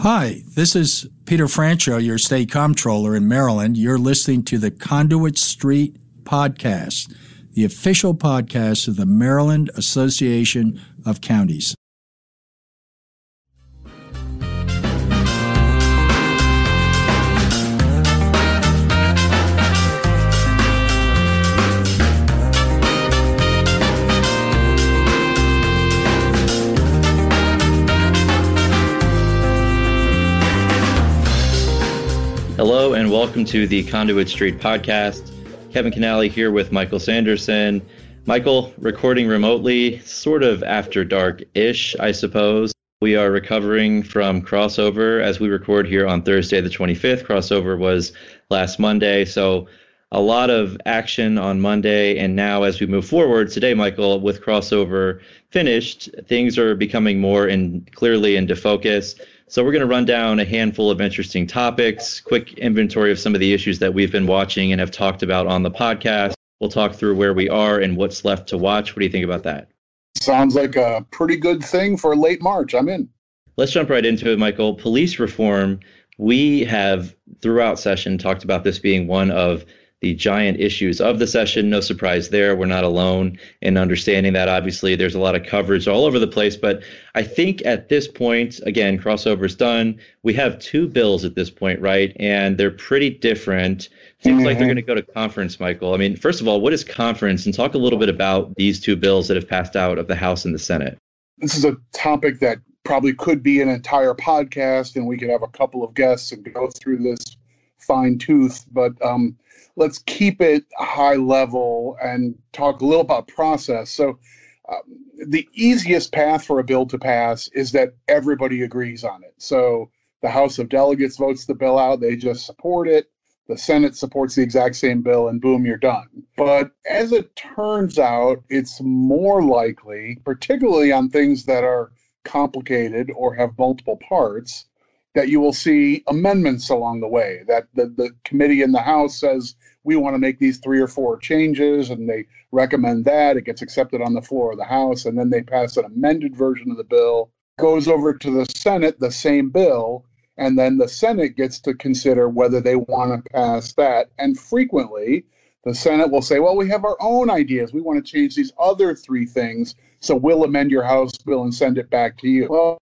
Hi, this is Peter Franchot, your state comptroller in Maryland. You're listening to the Conduit Street Podcast, the official podcast of the Maryland Association of Counties. Hello, and welcome to the Conduit Street podcast. Kevin Kinnally here with Michael Sanderson. Michael, recording remotely, sort of after dark ish, I suppose. We are recovering from crossover as we record here on Thursday, the 25th. Crossover was last Monday. So, a lot of action on Monday. And now, as we move forward today, Michael, with crossover finished, things are becoming more and clearly into focus. So we're going to run down a handful of interesting topics, quick inventory of some of the issues that we've been watching and have talked about on the podcast. We'll talk through where we are and what's left to watch. What do you think about that? Sounds like a pretty good thing for late March. I'm in. Let's jump right into it, Michael. Police reform. We have throughout session talked about this being one of the giant issues of the session. No surprise there. We're not alone in understanding that. Obviously, there's a lot of coverage all over the place. But I think at this point, again, crossover's done. We have two bills at this point, right? And they're pretty different. Seems mm-hmm. like they're mm-hmm. going to go to conference, Michael. I mean, first of all, what is conference? And talk a little bit about these two bills that have passed out of the House and the Senate. This is a topic that probably could be an entire podcast, and we could have a couple of guests and go through this fine tooth. But um, let's keep it high level and talk a little about process. So, um, the easiest path for a bill to pass is that everybody agrees on it. So, the House of Delegates votes the bill out, they just support it. The Senate supports the exact same bill, and boom, you're done. But as it turns out, it's more likely, particularly on things that are complicated or have multiple parts, that you will see amendments along the way. That the, the committee in the House says, we want to make these three or four changes, and they recommend that. It gets accepted on the floor of the House, and then they pass an amended version of the bill, goes over to the Senate, the same bill, and then the Senate gets to consider whether they want to pass that. And frequently, the Senate will say, well, we have our own ideas. We want to change these other three things, so we'll amend your House bill and send it back to you. Well,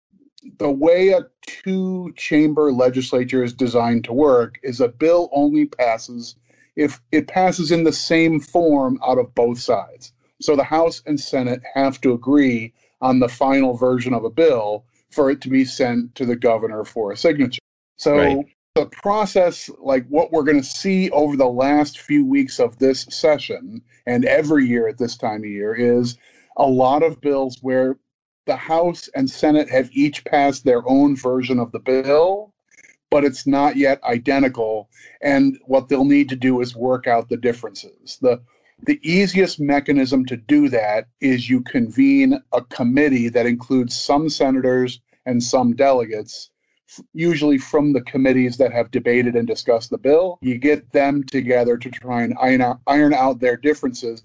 the way a two chamber legislature is designed to work is a bill only passes if it passes in the same form out of both sides. So the House and Senate have to agree on the final version of a bill for it to be sent to the governor for a signature. So right. the process, like what we're going to see over the last few weeks of this session and every year at this time of year, is a lot of bills where the House and Senate have each passed their own version of the bill, but it's not yet identical. And what they'll need to do is work out the differences. The the easiest mechanism to do that is you convene a committee that includes some senators and some delegates, usually from the committees that have debated and discussed the bill. You get them together to try and iron out, iron out their differences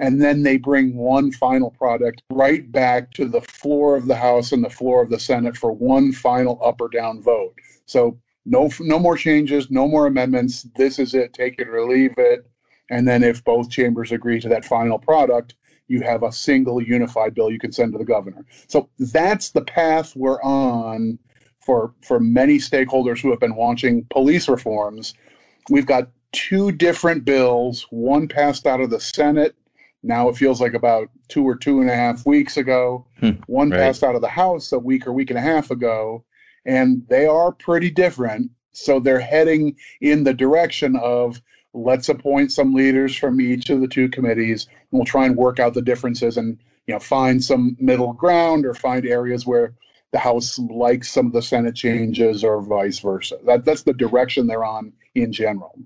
and then they bring one final product right back to the floor of the House and the floor of the Senate for one final up or down vote. So no no more changes, no more amendments. This is it. Take it or leave it. And then if both chambers agree to that final product, you have a single unified bill you can send to the governor. So that's the path we're on for for many stakeholders who have been watching police reforms. We've got two different bills, one passed out of the Senate now it feels like about two or two and a half weeks ago. Hmm, One right. passed out of the House a week or week and a half ago, and they are pretty different. So they're heading in the direction of let's appoint some leaders from each of the two committees, and we'll try and work out the differences and you know find some middle ground or find areas where the House likes some of the Senate changes or vice versa. That, that's the direction they're on in general.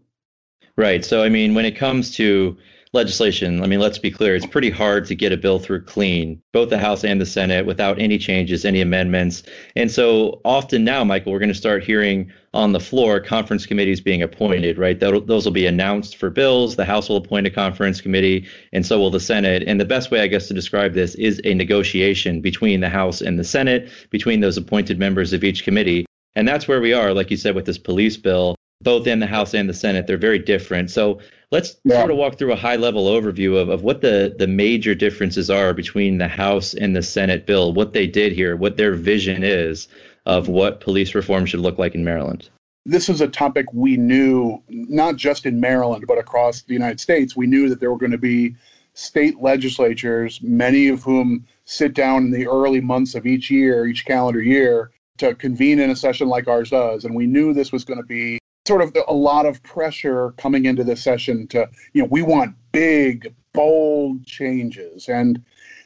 Right. So I mean, when it comes to legislation, I mean, let's be clear, it's pretty hard to get a bill through clean, both the House and the Senate, without any changes, any amendments. And so often now, Michael, we're going to start hearing on the floor conference committees being appointed, right? those will be announced for bills. The House will appoint a conference committee, and so will the Senate. And the best way, I guess, to describe this is a negotiation between the House and the Senate, between those appointed members of each committee. And that's where we are, like you said, with this police bill, both in the House and the Senate. They're very different. So let's yeah. sort of walk through a high level overview of, of what the, the major differences are between the House and the Senate bill, what they did here, what their vision is of what police reform should look like in Maryland. This is a topic we knew, not just in Maryland, but across the United States. We knew that there were going to be state legislatures, many of whom sit down in the early months of each year, each calendar year, to convene in a session like ours does. And we knew this was going to be sort of a lot of pressure coming into this session to, you know, we want big, bold changes. And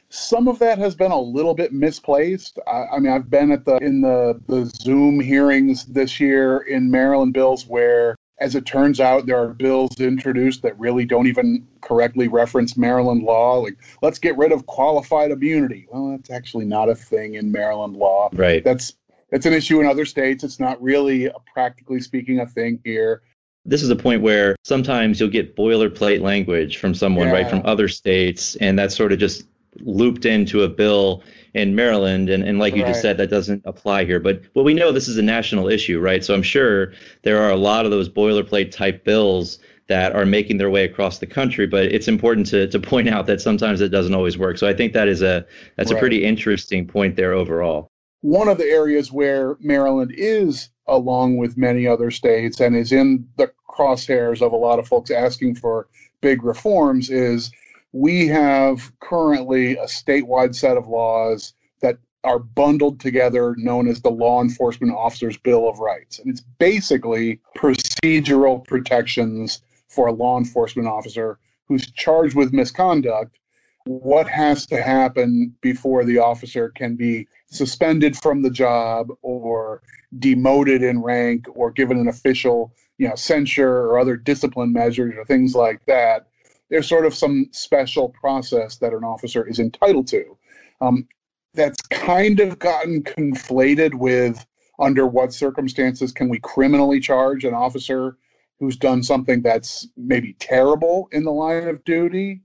some of that has been a little bit misplaced. I, I, mean, I've been at the in the the Zoom hearings this year in Maryland bills where, as it turns out, there are bills introduced that really don't even correctly reference Maryland law. Like, let's get rid of qualified immunity. Well, that's actually not a thing in Maryland law. Right. That's it's an issue in other states. It's not really, a, practically speaking, a thing here. This is a point where sometimes you'll get boilerplate language from someone, yeah. right, from other states, and that's sort of just looped into a bill in Maryland. And, and like you right. just said, that doesn't apply here. But well, we know this is a national issue, right? So I'm sure there are a lot of those boilerplate type bills that are making their way across the country. But it's important to, to point out that sometimes it doesn't always work. So I think that is a that's right. a pretty interesting point there overall one of the areas where Maryland is, along with many other states, and is in the crosshairs of a lot of folks asking for big reforms, is we have currently a statewide set of laws that are bundled together, known as the Law Enforcement Officers Bill of Rights. And it's basically procedural protections for a law enforcement officer who's charged with misconduct. What has to happen before the officer can be suspended from the job or demoted in rank or given an official you know censure or other discipline measures or things like that. There's sort of some special process that an officer is entitled to um, that's kind of gotten conflated with under what circumstances can we criminally charge an officer who's done something that's maybe terrible in the line of duty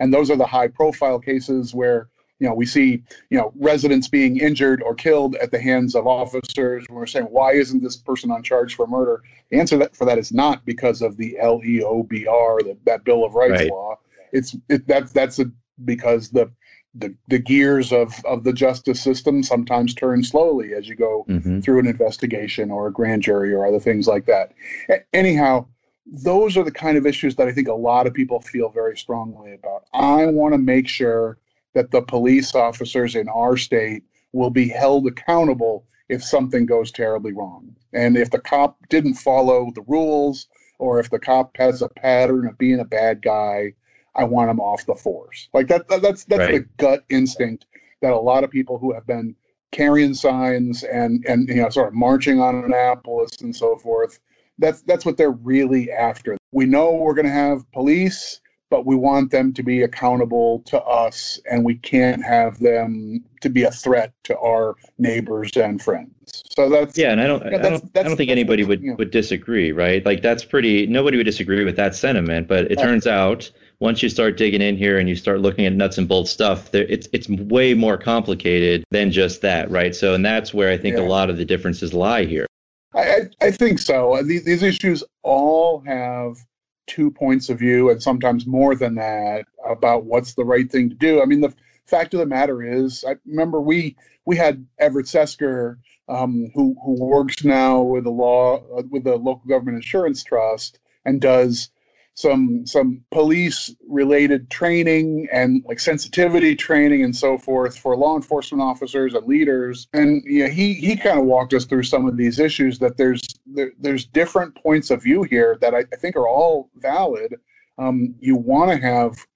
and those are the high profile cases where you know, we see, you know, residents being injured or killed at the hands of officers. We're saying, why isn't this person on charge for murder? The answer for that is not because of the LEOBR, the, that Bill of Rights right. law. It's it, that's that's a, because the, the the gears of of the justice system sometimes turn slowly as you go mm-hmm. through an investigation or a grand jury or other things like that. A- anyhow, those are the kind of issues that I think a lot of people feel very strongly about. I want to make sure that the police officers in our state will be held accountable if something goes terribly wrong. And if the cop didn't follow the rules, or if the cop has a pattern of being a bad guy, I want him off the force. Like that, that that's that's right. the gut instinct that a lot of people who have been carrying signs and and you know sort of marching on Annapolis and so forth. That's that's what they're really after. We know we're going to have police but we want them to be accountable to us and we can't have them to be a threat to our neighbors and friends. So that's yeah and i don't, yeah, I, don't I don't think anybody would, you know, would disagree right? Like that's pretty nobody would disagree with that sentiment but it turns out once you start digging in here and you start looking at nuts and bolts stuff there, it's it's way more complicated than just that right? So and that's where i think yeah. a lot of the differences lie here I, I think so. These, these issues all have two points of view and sometimes more than that about what's the right thing to do. I mean, the fact of the matter is, I remember we we had Everett Sesker, um, who who works now with the law uh, with the local government insurance trust and does some some police related training and like sensitivity training and so forth for law enforcement officers and leaders. And you know, he he kind of walked us through some of these issues that there's there, there's different points of view here that I, I think are all valid. Um, you want to have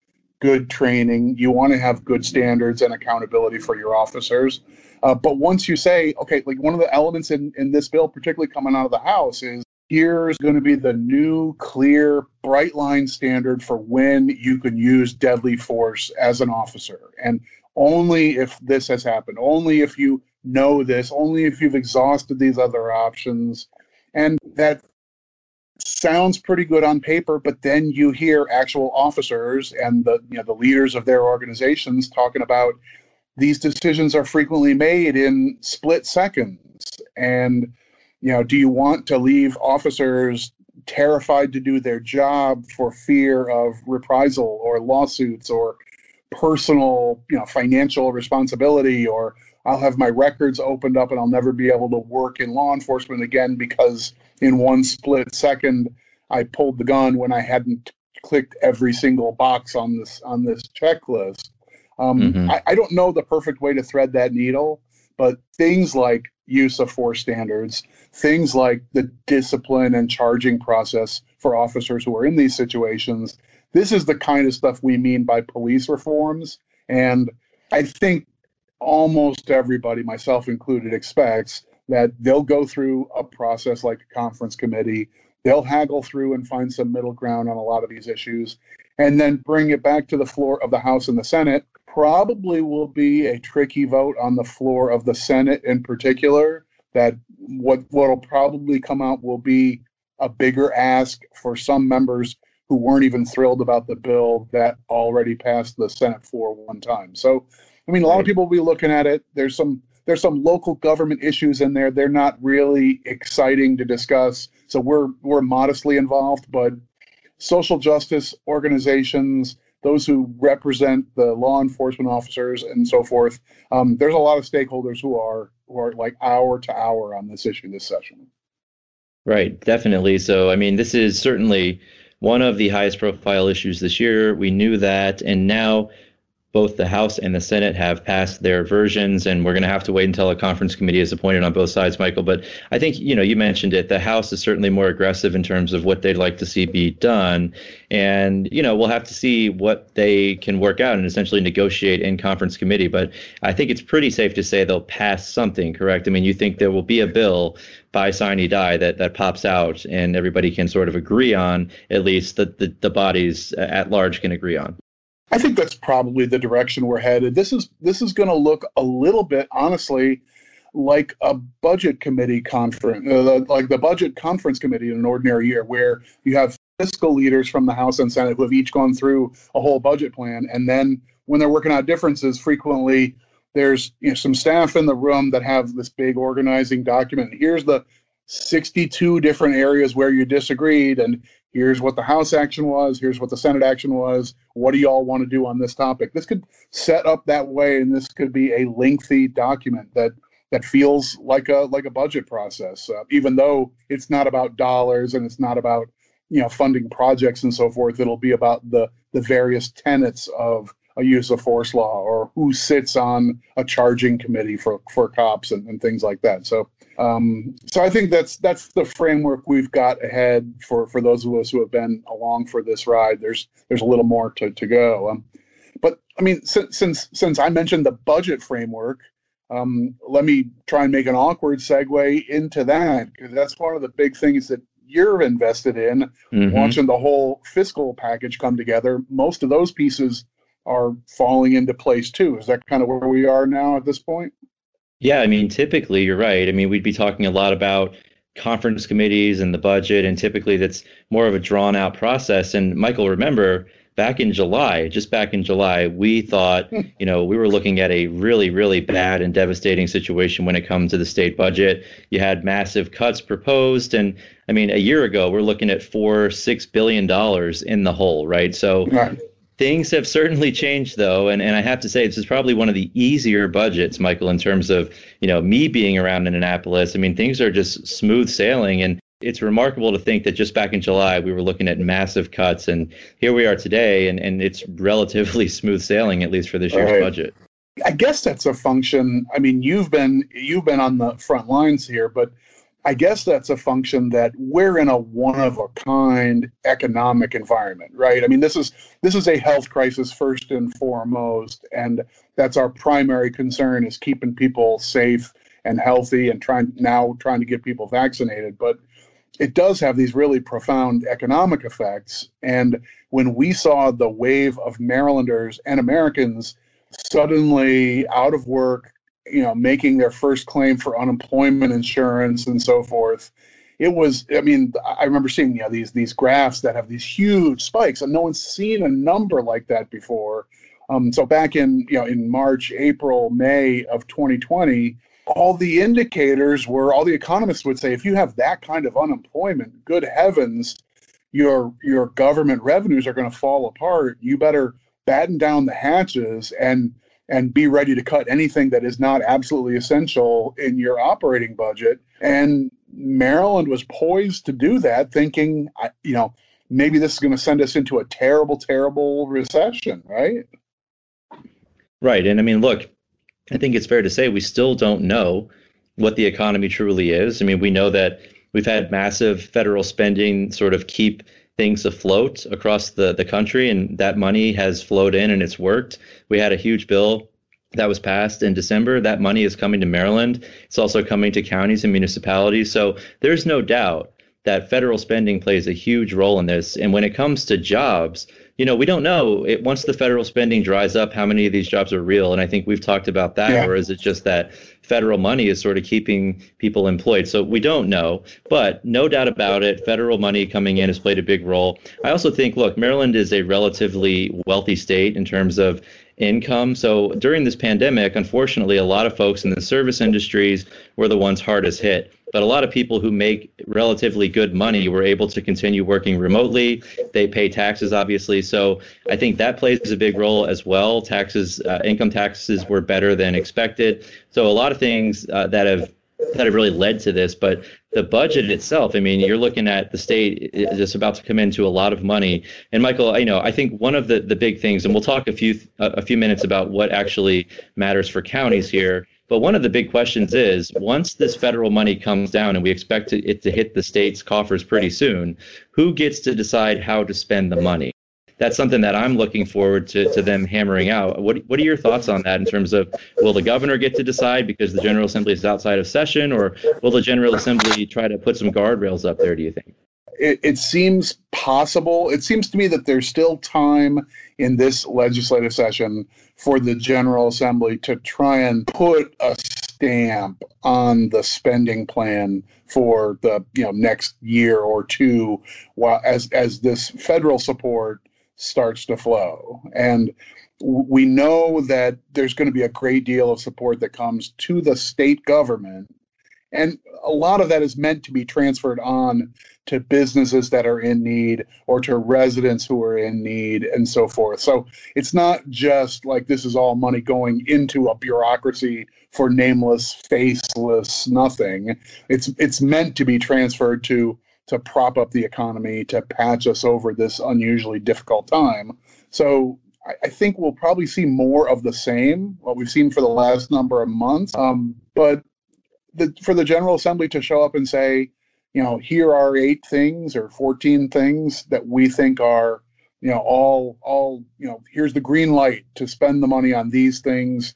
good training you want to have good standards and accountability for your officers. Uh, but once you say okay like one of the elements in in this bill particularly coming out of the house is here's going to be the new clear bright line standard for when you can use deadly force as an officer and only if this has happened only if you know this only if you've exhausted these other options and that sounds pretty good on paper but then you hear actual officers and the you know the leaders of their organizations talking about these decisions are frequently made in split seconds. And, you know, do you want to leave officers terrified to do their job for fear of reprisal or lawsuits or personal, you know, financial responsibility or I'll have my records opened up and I'll never be able to work in law enforcement again because in one split second I pulled the gun when I hadn't clicked every single box on this on this checklist. Um, mm-hmm. I, I don't know the perfect way to thread that needle, but things like use of force standards, things like the discipline and charging process for officers who are in these situations. This is the kind of stuff we mean by police reforms. And I think almost everybody, myself included, expects that they'll go through a process like a conference committee. They'll haggle through and find some middle ground on a lot of these issues and then bring it back to the floor of the House and the Senate. Probably will be a tricky vote on the floor of the Senate in particular. That what what'll probably come out will be a bigger ask for some members who weren't even thrilled about the bill that already passed the Senate floor one time. So I mean, a lot of people will be looking at it. There's some there's some local government issues in there. They're not really exciting to discuss. So we're we're modestly involved, but social justice organizations, those who represent the law enforcement officers and so forth, um, there's a lot of stakeholders who are who are like hour to hour on this issue this session. Right, definitely. So I mean, this is certainly one of the highest profile issues this year. We knew that, and now both the House and the Senate have passed their versions, and we're going to have to wait until a conference committee is appointed on both sides, Michael. But I think you know you mentioned it. The House is certainly more aggressive in terms of what they'd like to see be done, and you know we'll have to see what they can work out and essentially negotiate in conference committee. But I think it's pretty safe to say they'll pass something, correct? I mean, you think there will be a bill by sine die that that pops out and everybody can sort of agree on at least that the, the bodies at large can agree on I think that's probably the direction we're headed. This is this is going to look a little bit, honestly, like a budget committee conference, uh, like the budget conference committee in an ordinary year, where you have fiscal leaders from the House and Senate who have each gone through a whole budget plan, and then when they're working out differences, frequently there's you know, some staff in the room that have this big organizing document. Here's the 62 different areas where you disagreed, and here's what the House action was, here's what the Senate action was. What do y'all want to do on this topic? This could set up that way, and this could be a lengthy document that that feels like a like a budget process, uh, even though it's not about dollars and it's not about you know funding projects and so forth. It'll be about the the various tenets of a use of force law or who sits on a charging committee for for cops and, and things like that. So um, so I think that's that's the framework we've got ahead for for those of us who have been along for this ride. There's there's a little more to to go. Um, but I mean, since since since I mentioned the budget framework, um, let me try and make an awkward segue into that because that's one of the big things that you're invested in, mm-hmm. watching the whole fiscal package come together. Most of those pieces are falling into place too. Is that kind of where we are now at this point? Yeah, I mean, typically you're right. I mean, we'd be talking a lot about conference committees and the budget, and typically that's more of a drawn out process. And Michael, remember back in July, just back in July, we thought, hmm. you know, we were looking at a really, really bad and devastating situation when it comes to the state budget. You had massive cuts proposed, and I mean, a year ago, we're looking at four, six billion dollars in the hole, right? So. Right Things have certainly changed though, and, and I have to say this is probably one of the easier budgets, Michael, in terms of, you know, me being around in Annapolis. I mean, things are just smooth sailing and it's remarkable to think that just back in July we were looking at massive cuts and here we are today and, and it's relatively smooth sailing, at least for this year's right. budget. I guess that's a function. I mean, you've been you've been on the front lines here, but I guess that's a function that we're in a one of a kind economic environment, right? I mean, this is this is a health crisis first and foremost, and that's our primary concern is keeping people safe and healthy and trying now trying to get people vaccinated, but it does have these really profound economic effects. And when we saw the wave of Marylanders and Americans suddenly out of work, you know making their first claim for unemployment insurance and so forth it was i mean i remember seeing you know these these graphs that have these huge spikes and no one's seen a number like that before Um, so back in you know in March, April, May of 2020, all the indicators were all the economists would say if you have that kind of unemployment, good heavens, your your government revenues are going to fall apart. You better batten down the hatches and and be ready to cut anything that is not absolutely essential in your operating budget. And Maryland was poised to do that, thinking, you know, maybe this is going to send us into a terrible, terrible recession, right? Right. And I mean, look, I think it's fair to say we still don't know what the economy truly is. I mean, we know that we've had massive federal spending sort of keep things afloat across the, the country, and that money has flowed in and it's worked. We had a huge bill that was passed in December. That money is coming to Maryland. It's also coming to counties and municipalities. So there's no doubt that federal spending plays a huge role in this. And when it comes to jobs, you know, we don't know it, once the federal spending dries up, how many of these jobs are real. And I think we've talked about that, yeah. or is it just that federal money is sort of keeping people employed? So we don't know, but no doubt about it, federal money coming in has played a big role. I also think, look, Maryland is a relatively wealthy state in terms of income. So during this pandemic, unfortunately, a lot of folks in the service industries were the ones hardest hit but a lot of people who make relatively good money were able to continue working remotely. They pay taxes, obviously. So I think that plays a big role as well. Taxes, uh, income taxes were better than expected. So a lot of things uh, that have that have really led to this. But the budget itself, I mean, you're looking at the state is about to come into a lot of money. And Michael, you know, I think one of the, the big things, and we'll talk a few a few minutes about what actually matters for counties here, but one of the big questions is once this federal money comes down and we expect it to hit the state's coffers pretty soon, who gets to decide how to spend the money? That's something that I'm looking forward to, to them hammering out. What, what are your thoughts on that in terms of will the governor get to decide because the General Assembly is outside of session, or will the General Assembly try to put some guardrails up there, do you think? It, it seems possible. It seems to me that there's still time in this legislative session for the General Assembly to try and put a stamp on the spending plan for the you know next year or two while as as this federal support starts to flow and we know that there's going to be a great deal of support that comes to the state government and a lot of that is meant to be transferred on to businesses that are in need or to residents who are in need and so forth. So it's not just like this is all money going into a bureaucracy for nameless, faceless nothing. It's it's meant to be transferred to to prop up the economy, to patch us over this unusually difficult time. So I, think we'll probably see more of the same, what we've seen for the last number of months. Um, but the, for the General Assembly to show up and say, you know, here are eight things or 14 things that we think are, you know, all, all, you know, here's the green light to spend the money on these things,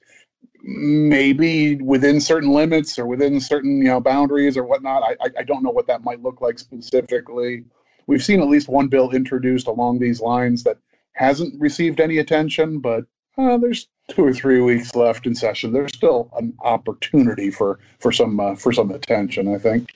maybe within certain limits or within certain, you know, boundaries or whatnot. I, I don't know what that might look like specifically. We've seen at least one bill introduced along these lines that hasn't received any attention, but uh, there's two or three weeks left in session. There's still an opportunity for for some uh, for some attention, I think.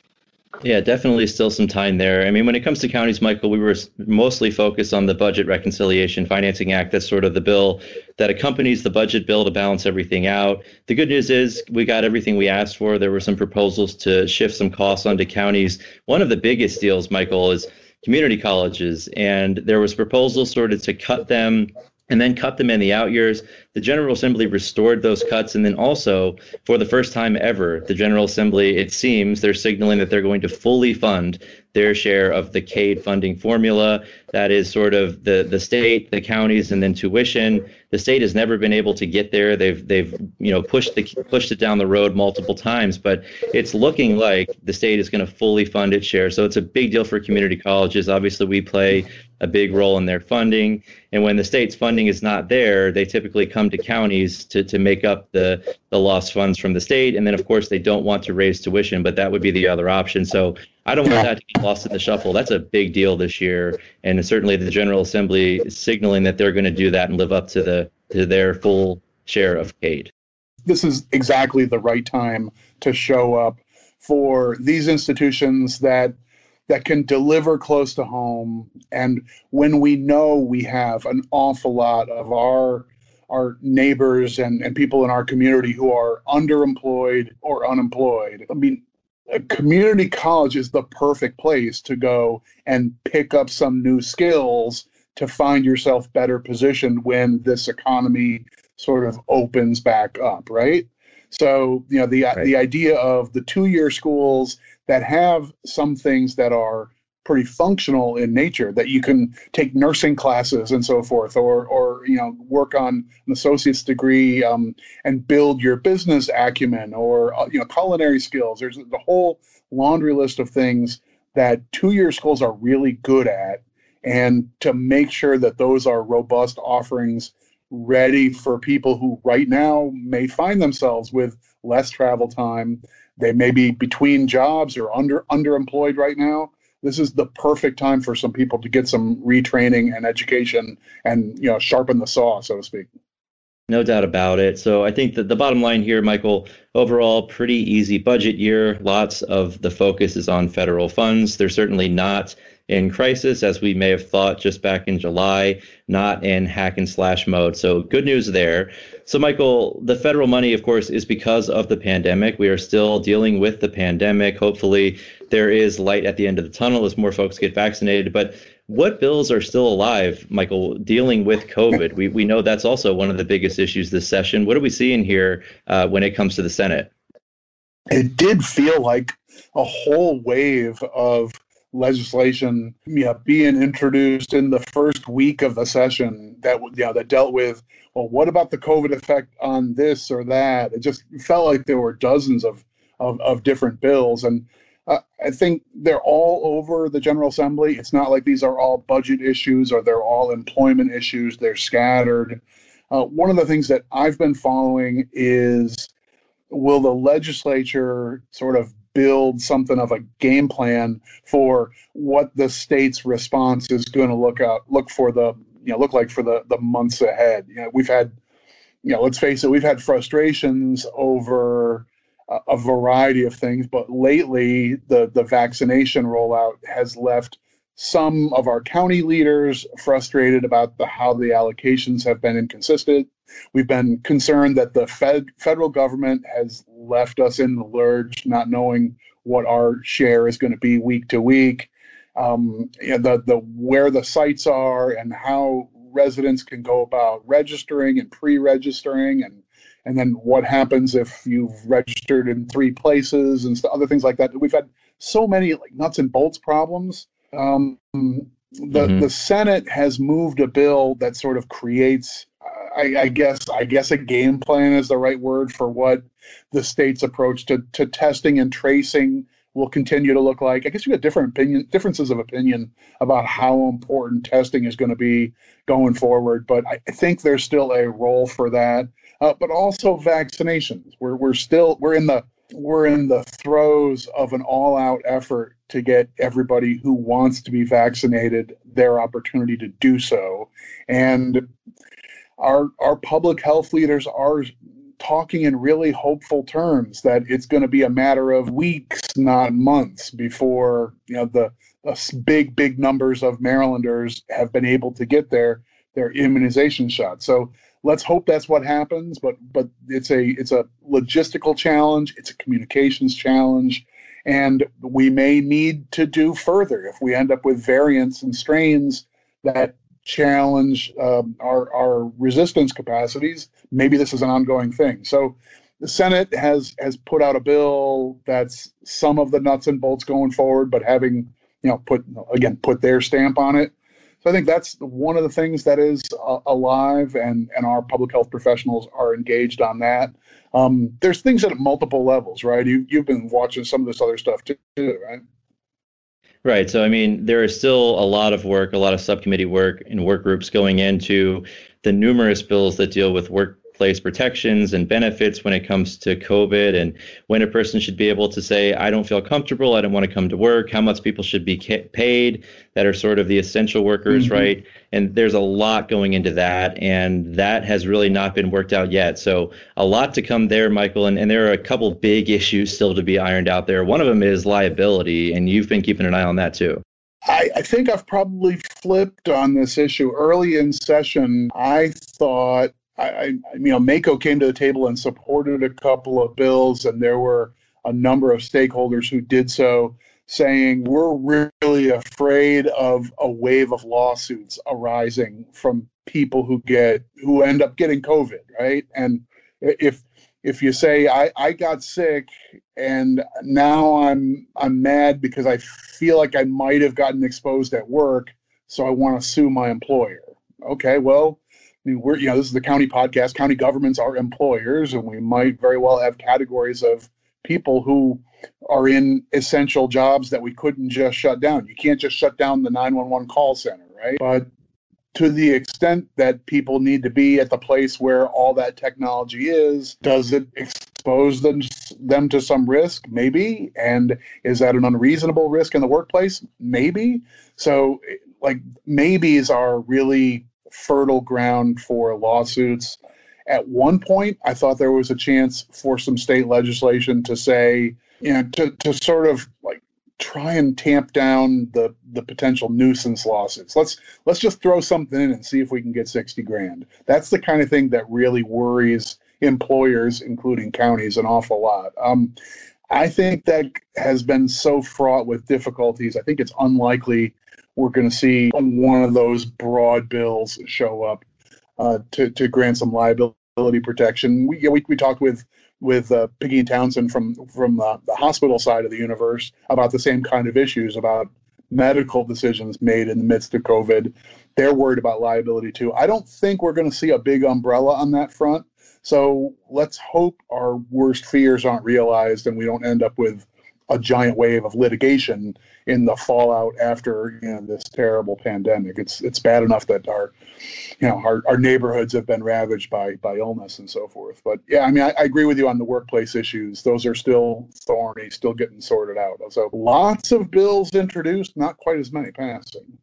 Yeah, definitely still some time there. I mean, when it comes to counties, Michael, we were mostly focused on the Budget Reconciliation Financing Act. That's sort of the bill that accompanies the budget bill to balance everything out. The good news is we got everything we asked for. There were some proposals to shift some costs onto counties. One of the biggest deals, Michael, is community colleges. And there was proposals sort of to cut them and then cut them in the out years. The General Assembly restored those cuts. And then also, for the first time ever, the General Assembly, it seems, they're signaling that they're going to fully fund their share of the Cade funding formula. That is sort of the, the state, the counties, and then tuition. The state has never been able to get there. They've they've you know pushed the pushed it down the road multiple times, but it's looking like the state is going to fully fund its share. So it's a big deal for community colleges. Obviously, we play a big role in their funding. And when the state's funding is not there, they typically come to counties to, to make up the, the lost funds from the state. And then, of course, they don't want to raise tuition, but that would be the other option. So I don't want that to get lost in the shuffle. That's a big deal this year. And certainly the General Assembly is signaling that they're going to do that and live up to, the, to their full share of Cade. This is exactly the right time to show up for these institutions that that can deliver close to home. And when we know we have an awful lot of our our neighbors and, and people in our community who are underemployed or unemployed. I mean, a community college is the perfect place to go and pick up some new skills to find yourself better positioned when this economy sort of opens back up, right? So, you know, the right. the idea of the two-year schools that have some things that are pretty functional in nature that you can take nursing classes and so forth or or you know work on an associate's degree um, and build your business acumen or uh, you know culinary skills. There's the whole laundry list of things that two-year schools are really good at and to make sure that those are robust offerings ready for people who right now may find themselves with less travel time they may be between jobs or under underemployed right now this is the perfect time for some people to get some retraining and education and you know sharpen the saw so to speak no doubt about it. So I think that the bottom line here, Michael, overall, pretty easy budget year. Lots of the focus is on federal funds. They're certainly not in crisis, as we may have thought just back in July, not in hack and slash mode. So good news there. So, Michael, the federal money, of course, is because of the pandemic. We are still dealing with the pandemic. Hopefully, there is light at the end of the tunnel as more folks get vaccinated. But what bills are still alive, Michael, dealing with COVID? We, we know that's also one of the biggest issues this session. What are we seeing here uh, when it comes to the Senate? It did feel like a whole wave of legislation yeah, being introduced in the first week of the session that you know, that dealt with well what about the covid effect on this or that it just felt like there were dozens of of, of different bills and uh, I think they're all over the General Assembly. It's not like these are all budget issues or they're all employment issues. They're scattered. Uh, one of the things that I've been following is will the legislature sort of build something of a game plan for what the state's response is going to look out look for the you know look like for the the months ahead. You know we've had you know let's face it we've had frustrations over a, a variety of things but lately the the vaccination rollout has left some of our county leaders frustrated about the, how the allocations have been inconsistent. We've been concerned that the Fed, federal government has left us in the lurch, not knowing what our share is going to be week to week. Um, the the where the sites are and how residents can go about registering and pre-registering and and then what happens if you've registered in three places and other things like that. We've had so many like nuts and bolts problems um, the mm-hmm. the Senate has moved a bill that sort of creates, I, I, guess, I guess a game plan is the right word for what the state's approach to to testing and tracing will continue to look like. I guess you got different opinion differences of opinion about how important testing is going to be going forward, but I, I think there's still a role for that. Uh, but also vaccinations. We're we're still we're in the we're in the throes of an all-out effort to get everybody who wants to be vaccinated their opportunity to do so. And our our public health leaders are talking in really hopeful terms that it's going to be a matter of weeks not months before you know the, the big big numbers of marylanders have been able to get their their immunization shot so let's hope that's what happens but but it's a it's a logistical challenge it's a communications challenge and we may need to do further. If we end up with variants and strains that challenge um, our our resistance capacities maybe this is an ongoing thing. So the senate has has put out a bill that's some of the nuts and bolts going forward but having you know put again put their stamp on it so I think that's one of the things that is uh, alive, and and our public health professionals are engaged on that. Um, there's things at multiple levels, right? You you've been watching some of this other stuff too, right? Right. So, I mean, there is still a lot of work, a lot of subcommittee work and work groups going into the numerous bills that deal with work workplace protections and benefits when it comes to COVID and when a person should be able to say, I don't feel comfortable, I don't want to come to work, how much people should be paid that are sort of the essential workers, mm-hmm. right? And there's a lot going into that, and that has really not been worked out yet. So, a lot to come there, Michael, and, and there are a couple big issues still to be ironed out there. One of them is liability, and you've been keeping an eye on that too. I, I, think I've probably flipped on this issue. Early in session, I thought I, I, you know, MACo came to the table and supported a couple of bills, and there were a number of stakeholders who did so, saying we're really afraid of a wave of lawsuits arising from people who get who end up getting COVID, right? And if if you say I, I got sick and now I'm I'm mad because I feel like I might have gotten exposed at work, so I want to sue my employer. Okay, well, we're you know this is the county podcast. County governments are employers, and we might very well have categories of people who are in essential jobs that we couldn't just shut down. You can't just shut down the 911 call center, right? But to the extent that people need to be at the place where all that technology is, does it expose them, them to some risk? Maybe. And is that an unreasonable risk in the workplace? Maybe. So, like, maybes are really fertile ground for lawsuits. At one point, I thought there was a chance for some state legislation to say, you know, to, to sort of like try and tamp down the the potential nuisance lawsuits. Let's let's just throw something in and see if we can get 60 grand. That's the kind of thing that really worries employers, including counties, an awful lot. Um, I think that has been so fraught with difficulties. I think it's unlikely we're going to see one of those broad bills show up uh, to, to grant some liability protection. We, we, we talked with with uh, Piggy and Townsend from from uh, the hospital side of the universe about the same kind of issues about medical decisions made in the midst of COVID. They're worried about liability too. I don't think we're going to see a big umbrella on that front. So let's hope our worst fears aren't realized and we don't end up with a giant wave of litigation in the fallout after you know this terrible pandemic. It's it's bad enough that our you know our, our neighborhoods have been ravaged by by illness and so forth. But yeah, I mean I, I agree with you on the workplace issues. Those are still thorny, still getting sorted out. So lots of bills introduced, not quite as many passing.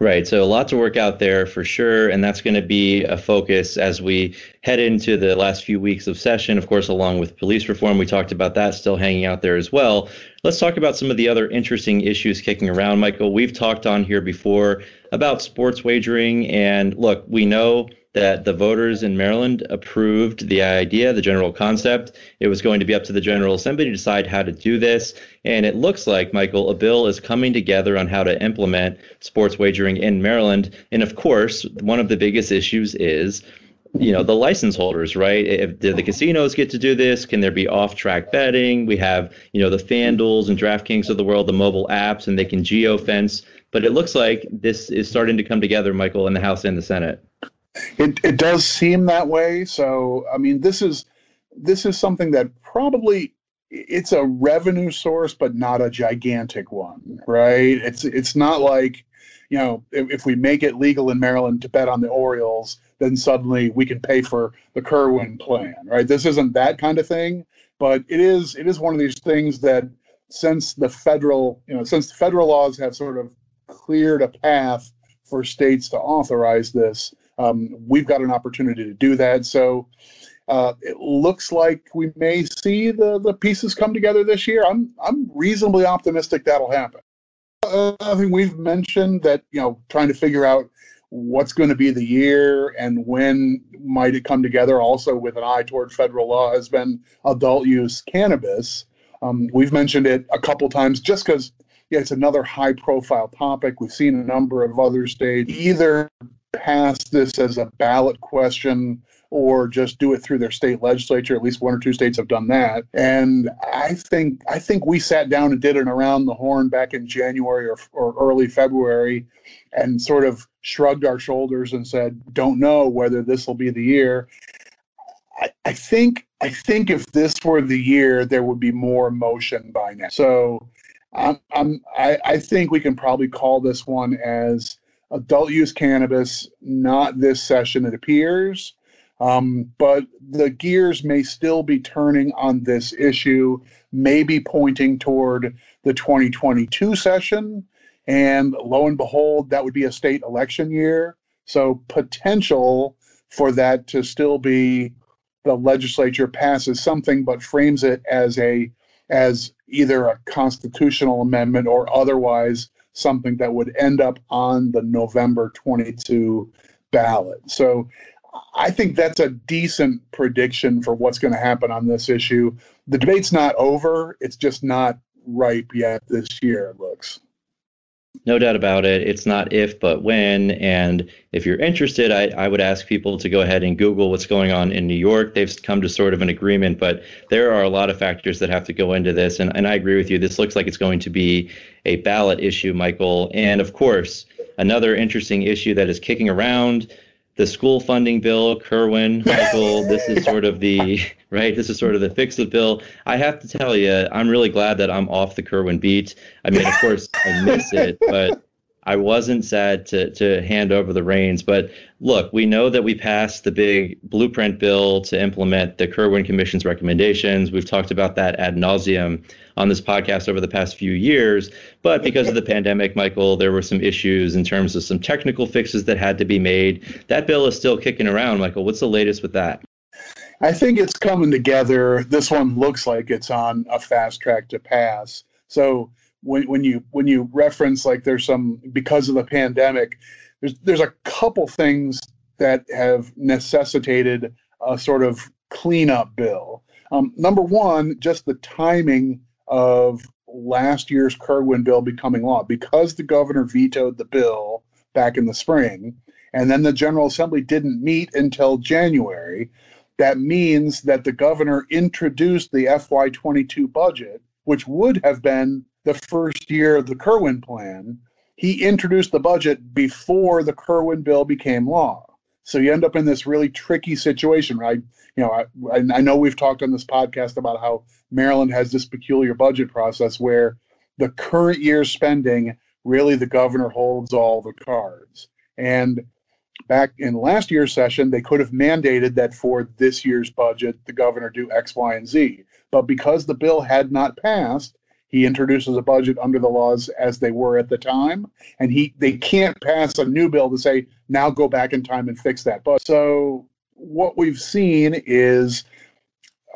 Right. So a lot to work out there for sure. And that's going to be a focus as we head into the last few weeks of session. Of course, along with police reform, we talked about that still hanging out there as well. Let's talk about some of the other interesting issues kicking around, Michael. We've talked on here before about sports wagering. And look, we know that the voters in Maryland approved the idea, the general concept. It was going to be up to the General Assembly to decide how to do this. And it looks like, Michael, a bill is coming together on how to implement sports wagering in Maryland. And of course, one of the biggest issues is you know the license holders right if do the casinos get to do this can there be off track betting we have you know the fanduels and draftkings of the world the mobile apps and they can geo fence but it looks like this is starting to come together michael in the house and the senate it it does seem that way. So I mean, this is this is something that probably it's a revenue source, but not a gigantic one, right? It's it's not like you know if, if we make it legal in Maryland to bet on the Orioles, then suddenly we can pay for the Kirwan plan, right? This isn't that kind of thing, but it is it is one of these things that since the federal you know since the federal laws have sort of cleared a path for states to authorize this um, we've got an opportunity to do that. So uh, it looks like we may see the, the pieces come together this year. I'm I'm reasonably optimistic that'll happen. Uh, I think we've mentioned that you know trying to figure out what's going to be the year and when might it come together. Also with an eye toward federal law has been adult use cannabis. Um, we've mentioned it a couple times just because yeah, it's another high profile topic. We've seen a number of other states either pass this as a ballot question or just do it through their state legislature. At least one or two states have done that. And I think I think we sat down and did an around the horn back in January or, or early February and sort of shrugged our shoulders and said, don't know whether this will be the year. I, I think I think if this were the year, there would be more motion by now. So I'm, I'm I, I think we can probably call this one as adult use cannabis, not this session, it appears. Um, but the gears may still be turning on this issue, maybe pointing toward the 2022 session. And lo and behold, that would be a state election year. So, potential for that to still be the legislature passes something but frames it as a as either a constitutional amendment or otherwise something that would end up on the November 22 ballot. So I think that's a decent prediction for what's going to happen on this issue. The debate's not over, it's just not ripe yet this year, it looks. No doubt about it. It's not if, but when. And if you're interested, I, I would ask people to go ahead and Google what's going on in New York. They've come to sort of an agreement, but there are a lot of factors that have to go into this. And, and I agree with you. This looks like it's going to be a ballot issue, Michael. And of course, another interesting issue that is kicking around the school funding bill, Kirwan, Michael, this is sort of the right. This is sort of the fix it bill. I have to tell you, I'm really glad that I'm off the Kirwan beat. I mean, of course, I miss it, but I wasn't sad to to hand over the reins. But look, we know that we passed the big blueprint bill to implement the Kirwan Commission's recommendations. We've talked about that ad nauseum on this podcast over the past few years. But because of the pandemic, Michael, there were some issues in terms of some technical fixes that had to be made. That bill is still kicking around, Michael. What's the latest with that? I think it's coming together. This one looks like it's on a fast track to pass. So when, when you when you reference like there's some because of the pandemic, there's there's a couple things that have necessitated a sort of cleanup bill. Um, number one, just the timing of last year's Kirwan bill becoming law because the governor vetoed the bill back in the spring, and then the General Assembly didn't meet until January. That means that the governor introduced the FY22 budget, which would have been the first year of the Kirwan plan. He introduced the budget before the Kirwan bill became law. So you end up in this really tricky situation, right? You know, I, I know we've talked on this podcast about how Maryland has this peculiar budget process where the current year's spending really the governor holds all the cards. And back in last year's session, they could have mandated that for this year's budget, the governor do X, Y, and Z. But because the bill had not passed, he introduces a budget under the laws as they were at the time, and he they can't pass a new bill to say now go back in time and fix that. But so what we've seen is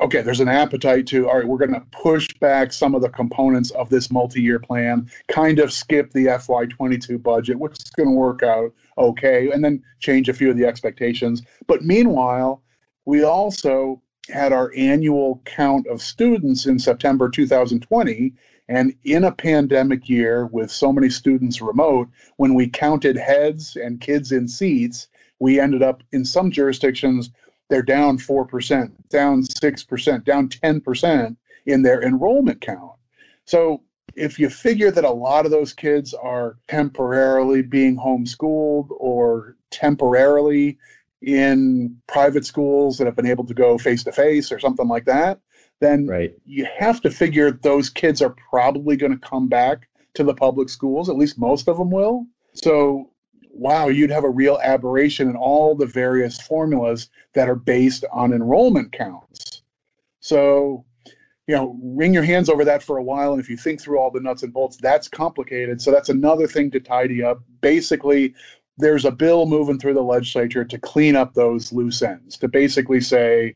okay, there's an appetite to, all right, we're going to push back some of the components of this multi year plan, kind of skip the FY22 budget, which is going to work out okay, and then change a few of the expectations. But meanwhile, we also had our annual count of students in September 2020. And in a pandemic year with so many students remote, when we counted heads and kids in seats, we ended up in some jurisdictions they're down 4%, down 6%, down 10% in their enrollment count. So if you figure that a lot of those kids are temporarily being homeschooled or temporarily in private schools that have been able to go face to face or something like that, then right. you have to figure those kids are probably going to come back to the public schools. At least most of them will. So wow, you'd have a real aberration in all the various formulas that are based on enrollment counts. So, you know, wring your hands over that for a while. And if you think through all the nuts and bolts, that's complicated. So that's another thing to tidy up. Basically, there's a bill moving through the legislature to clean up those loose ends, to basically say,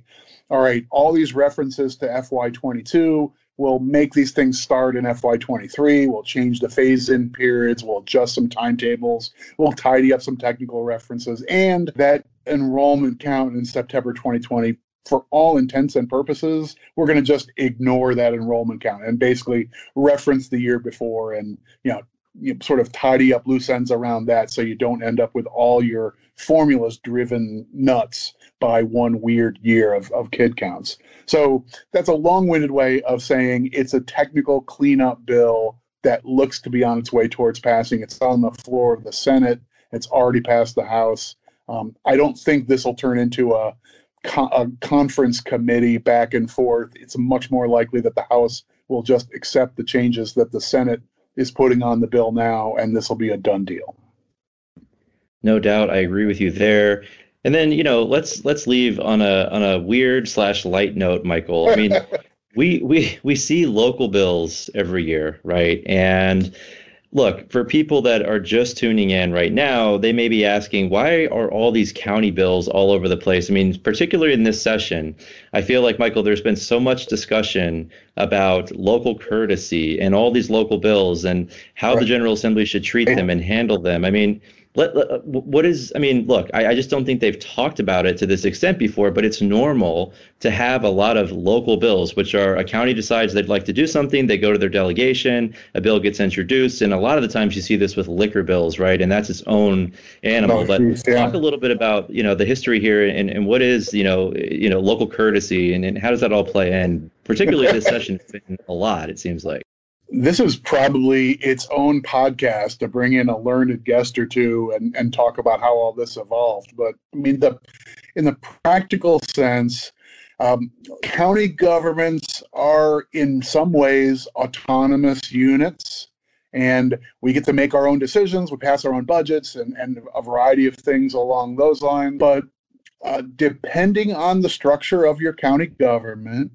all right, all these references to FY22, We'll make these things start in FY23. We'll change the phase in periods. We'll adjust some timetables. We'll tidy up some technical references. And that enrollment count in September 2020, for all intents and purposes, we're going to just ignore that enrollment count and basically reference the year before and, you know, you sort of tidy up loose ends around that so you don't end up with all your formulas driven nuts by one weird year of, of kid counts. So that's a long winded way of saying it's a technical cleanup bill that looks to be on its way towards passing. It's on the floor of the Senate, it's already passed the House. Um, I don't think this will turn into a, a conference committee back and forth. It's much more likely that the House will just accept the changes that the Senate is putting on the bill now, and this will be a done deal. No doubt, I agree with you there. And then you know, let's let's leave on a on a weird slash light note, Michael. I mean, we we we see local bills every year, right? And look, for people that are just tuning in right now, they may be asking, why are all these county bills all over the place? I mean, particularly in this session, I feel like, Michael, there's been so much discussion about local courtesy and all these local bills and how right. the General Assembly should treat them and handle them. I mean, let, let, uh, what is i mean look I, I, just don't think they've talked about it to this extent before but it's normal to have a lot of local bills which are a county decides they'd like to do something they go to their delegation a bill gets introduced and a lot of the times you see this with liquor bills right? And that's its own animal. But yeah. talk a little bit about you know the history here and, and what is you know you know local courtesy and, and how does that all play in? Particularly this session has been a lot it seems like this is probably its own podcast to bring in a learned guest or two and, and talk about how all this evolved. But I mean, the in the practical sense, um, county governments are in some ways autonomous units, and we get to make our own decisions. We pass our own budgets and, and a variety of things along those lines. But uh, depending on the structure of your county government,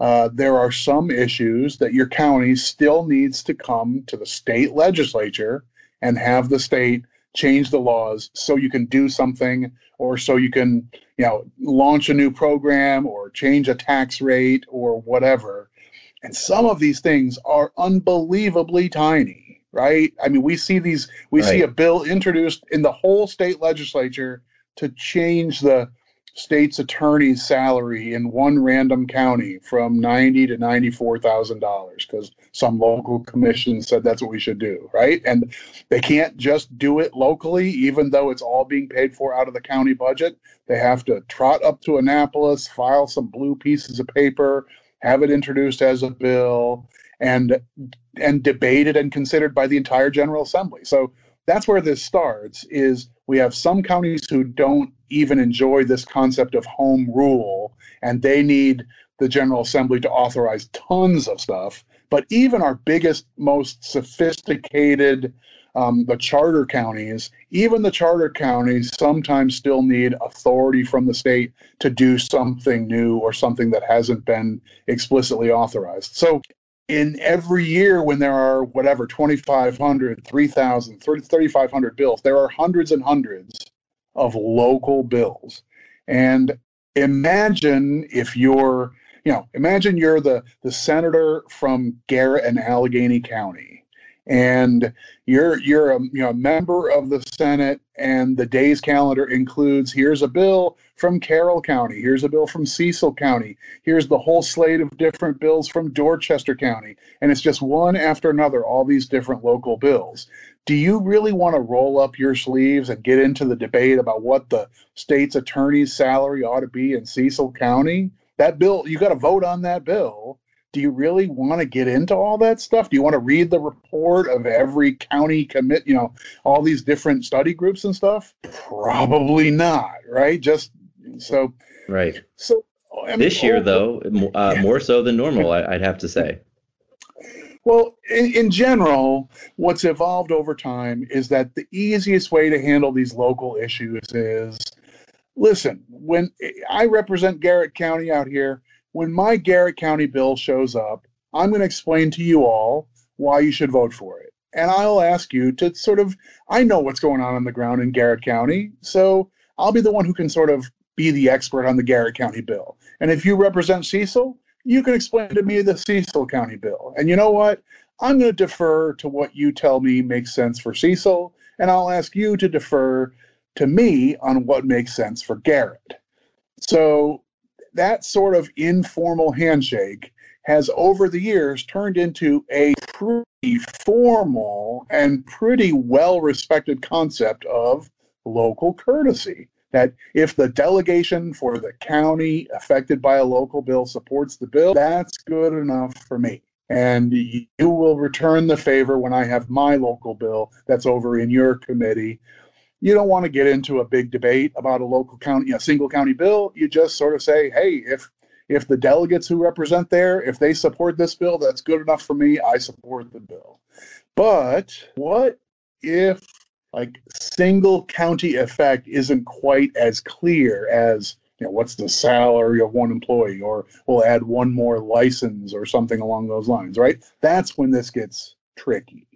uh, there are some issues that your county still needs to come to the state legislature and have the state change the laws so you can do something or so you can you know launch a new program or change a tax rate or whatever and some of these things are unbelievably tiny right i mean we see these we right. see a bill introduced in the whole state legislature to change the state's attorney's salary in one random county from ninety to ninety-four thousand dollars because some local commission said that's what we should do, right? And they can't just do it locally, even though it's all being paid for out of the county budget. They have to trot up to Annapolis, file some blue pieces of paper, have it introduced as a bill, and and debated and considered by the entire General Assembly. So that's where this starts. Is we have some counties who don't even enjoy this concept of home rule, and they need the General Assembly to authorize tons of stuff. But even our biggest, most sophisticated, um, the charter counties, even the charter counties sometimes still need authority from the state to do something new or something that hasn't been explicitly authorized. So in every year when there are whatever 2500 3000 3500 bills there are hundreds and hundreds of local bills. And imagine if you're, you know, imagine you're the, the senator from Garrett and Allegany County. And you're you're a you know member of the Senate, and the day's calendar includes here's a bill from Carroll County, here's a bill from Cecil County, here's the whole slate of different bills from Dorchester County, and it's just one after another, all these different local bills do you really want to roll up your sleeves and get into the debate about what the state's attorney's salary ought to be in Cecil County? That bill, you got to vote on that bill. Do you really want to get into all that stuff? Do you want to read the report of every county commit, you know, all these different study groups and stuff? Probably not, right? Just so. Right. So I mean, this year, though, uh, more so than normal, I'd have to say. Well, in, in, general, what's evolved over time is that the easiest way to handle these local issues is listen, when I represent Garrett County out here, when my Garrett County bill shows up, I'm going to explain to you all why you should vote for it. And I'll ask you to sort of, I know what's going on on the ground in Garrett County, so I'll be the one who can sort of be the expert on the Garrett County bill. And if you represent Cecil, you can explain to me the Cecil County bill. And you know what? I'm going to defer to what you tell me makes sense for Cecil, and I'll ask you to defer to me on what makes sense for Garrett. So that sort of informal handshake has over the years turned into a pretty formal and pretty well respected concept of local courtesy that if the delegation for the county affected by a local bill supports the bill, that's good enough for me. And you will return the favor when I have my local bill that's over in your committee. You don't want to get into a big debate about a local county, a single county bill. You just sort of say, hey, if if the delegates who represent there, if they support this bill, that's good enough for me. I support the bill. But what if like single county effect isn't quite as clear as you know what's the salary of one employee or we'll add one more license or something along those lines right? That's when this gets tricky.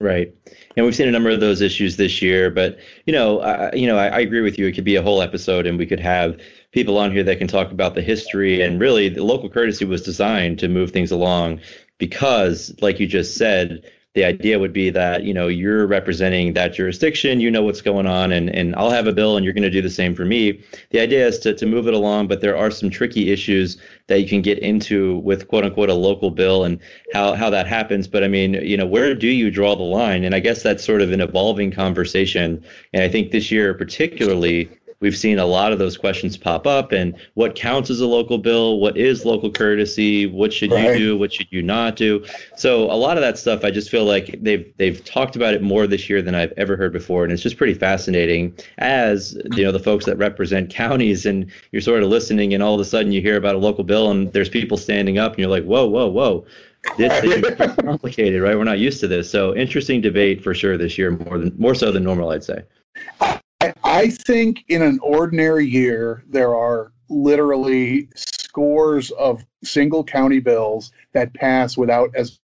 Right. And we've seen a number of those issues this year but you know I, you know I, I agree with you. It could be a whole episode and we could have people on here that can talk about the history and really the local courtesy was designed to move things along because like you just said the idea would be that you know you're representing that jurisdiction you know what's going on and, and i'll have a bill and you're going to do the same for me. The idea is to, to move it along but there are some tricky issues that you can get into with quote unquote a local bill and how, how that happens. But i mean you know where do you draw the line? And i guess that's sort of an evolving conversation. And i think this year particularly we've seen a lot of those questions pop up and what counts as a local bill what is local courtesy what should right. you do what should you not do. So a lot of that stuff i just feel like they've they've talked about it more this year than i've ever heard before. And it's just pretty fascinating as you know the folks that represent counties and you're sort of listening and all of a sudden you hear about a local bill and there's people standing up and you're like whoa whoa whoa. This is complicated right? We're not used to this. So interesting debate for sure this year more than more so than normal i'd say I think in an ordinary year, there are literally scores of single county bills that pass without as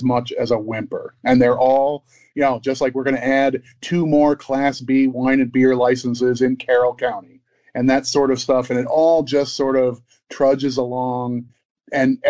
much as a whimper. And they're all, you know, just like we're going to add two more Class B wine and beer licenses in Carroll County and that sort of stuff. And it all just sort of trudges along and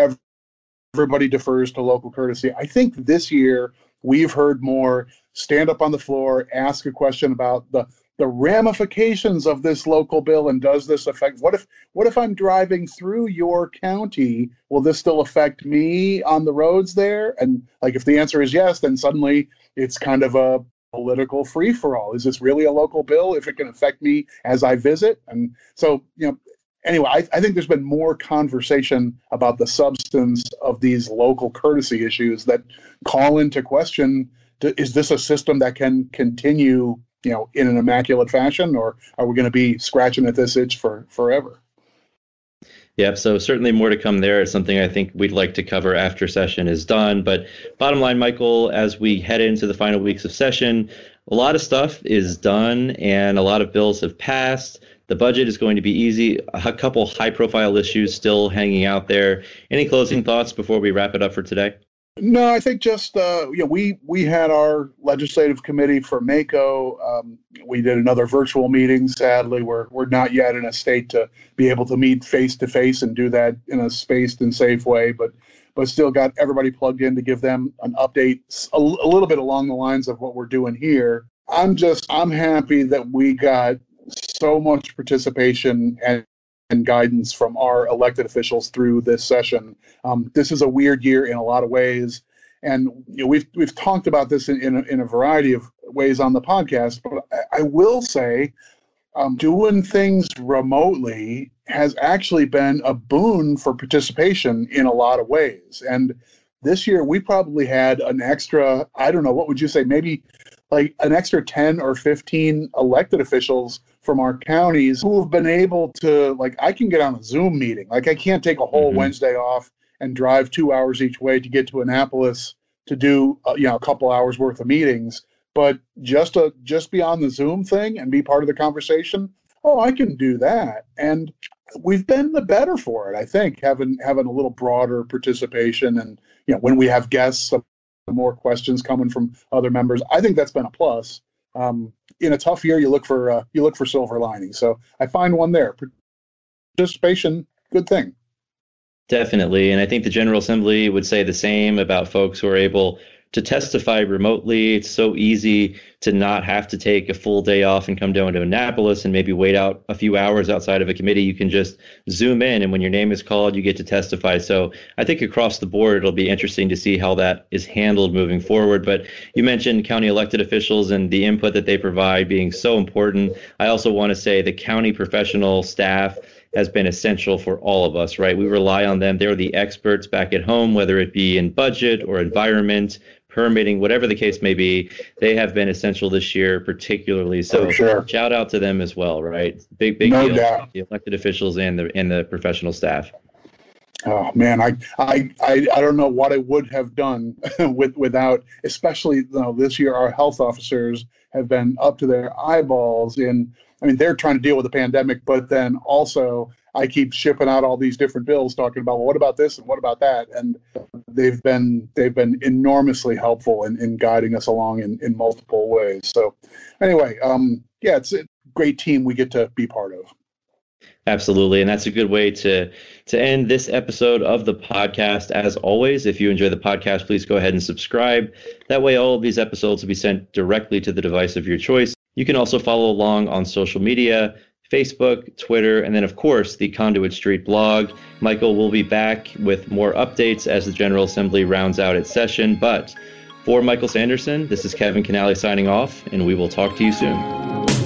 everybody defers to local courtesy. I think this year we've heard more stand up on the floor, ask a question about the the ramifications of this local bill and does this affect what if what if i'm driving through your county? Will this still affect me on the roads there? And like if the answer is yes then suddenly it's kind of a political free for all is this really a local bill if it can affect me as i visit? And so you know anyway I, I think there's been more conversation about the substance of these local courtesy issues that call into question is this a system that can continue you know, in an immaculate fashion, or are we going to be scratching at this itch for forever? Yep. So certainly more to come there. It's something I think we'd like to cover after session is done. But bottom line, Michael, as we head into the final weeks of session, a lot of stuff is done and a lot of bills have passed. The budget is going to be easy. A couple high profile issues still hanging out there. Any closing thoughts before we wrap it up for today? No, I think just uh, you know we we had our legislative committee for MACo. Um, we did another virtual meeting. Sadly, we're we're not yet in a state to be able to meet face to face and do that in a spaced and safe way. But but still got everybody plugged in to give them an update a, a little bit along the lines of what we're doing here. I'm just I'm happy that we got so much participation and and guidance from our elected officials through this session. Um, this is a weird year in a lot of ways, and you know, we've we've talked about this in in a, in a variety of ways on the podcast. But I, I will say, um, doing things remotely has actually been a boon for participation in a lot of ways. And this year, we probably had an extra. I don't know what would you say, maybe like an extra 10 or 15 elected officials from our counties who have been able to like I can get on a Zoom meeting. Like I can't take a whole mm-hmm. Wednesday off and drive 2 hours each way to get to Annapolis to do uh, you know a couple hours worth of meetings, but just to just be on the Zoom thing and be part of the conversation, oh, I can do that. And we've been the better for it, I think, having having a little broader participation and you know when we have guests more questions coming from other members. I think that's been a plus. Um, in a tough year, you look for uh, you look for silver linings. So I find one there. Participation, good thing. Definitely, and I think the General Assembly would say the same about folks who are able to testify remotely. It's so easy to not have to take a full day off and come down to Annapolis and maybe wait out a few hours outside of a committee. You can just zoom in, and when your name is called, you get to testify. So I think across the board, it'll be interesting to see how that is handled moving forward. But you mentioned county elected officials and the input that they provide being so important. I also want to say the county professional staff has been essential for all of us, right? We rely on them. They're the experts back at home, whether it be in budget or environment permitting, whatever the case may be, they have been essential this year, particularly. So oh, sure. shout out to them as well, right? Big, big no deal. Doubt. The elected officials and the and the professional staff. Oh man, I, I I I don't know what I would have done with without, especially you know, this year. Our health officers have been up to their eyeballs in. I mean, they're trying to deal with the pandemic, but then also I keep shipping out all these different bills talking about well, what about this and what about that, and they've been they've been enormously helpful in, in guiding us along in, in multiple ways. So anyway, um, yeah, it's a great team we get to be part of. Absolutely, and that's a good way to to end this episode of the podcast. As always, if you enjoy the podcast, please go ahead and subscribe. That way, all of these episodes will be sent directly to the device of your choice. You can also follow along on social media. Facebook, Twitter, and then, of course, the Conduit Street blog. Michael will be back with more updates as the General Assembly rounds out its session. But for Michael Sanderson, this is Kevin Kinnally signing off, and we will talk to you soon.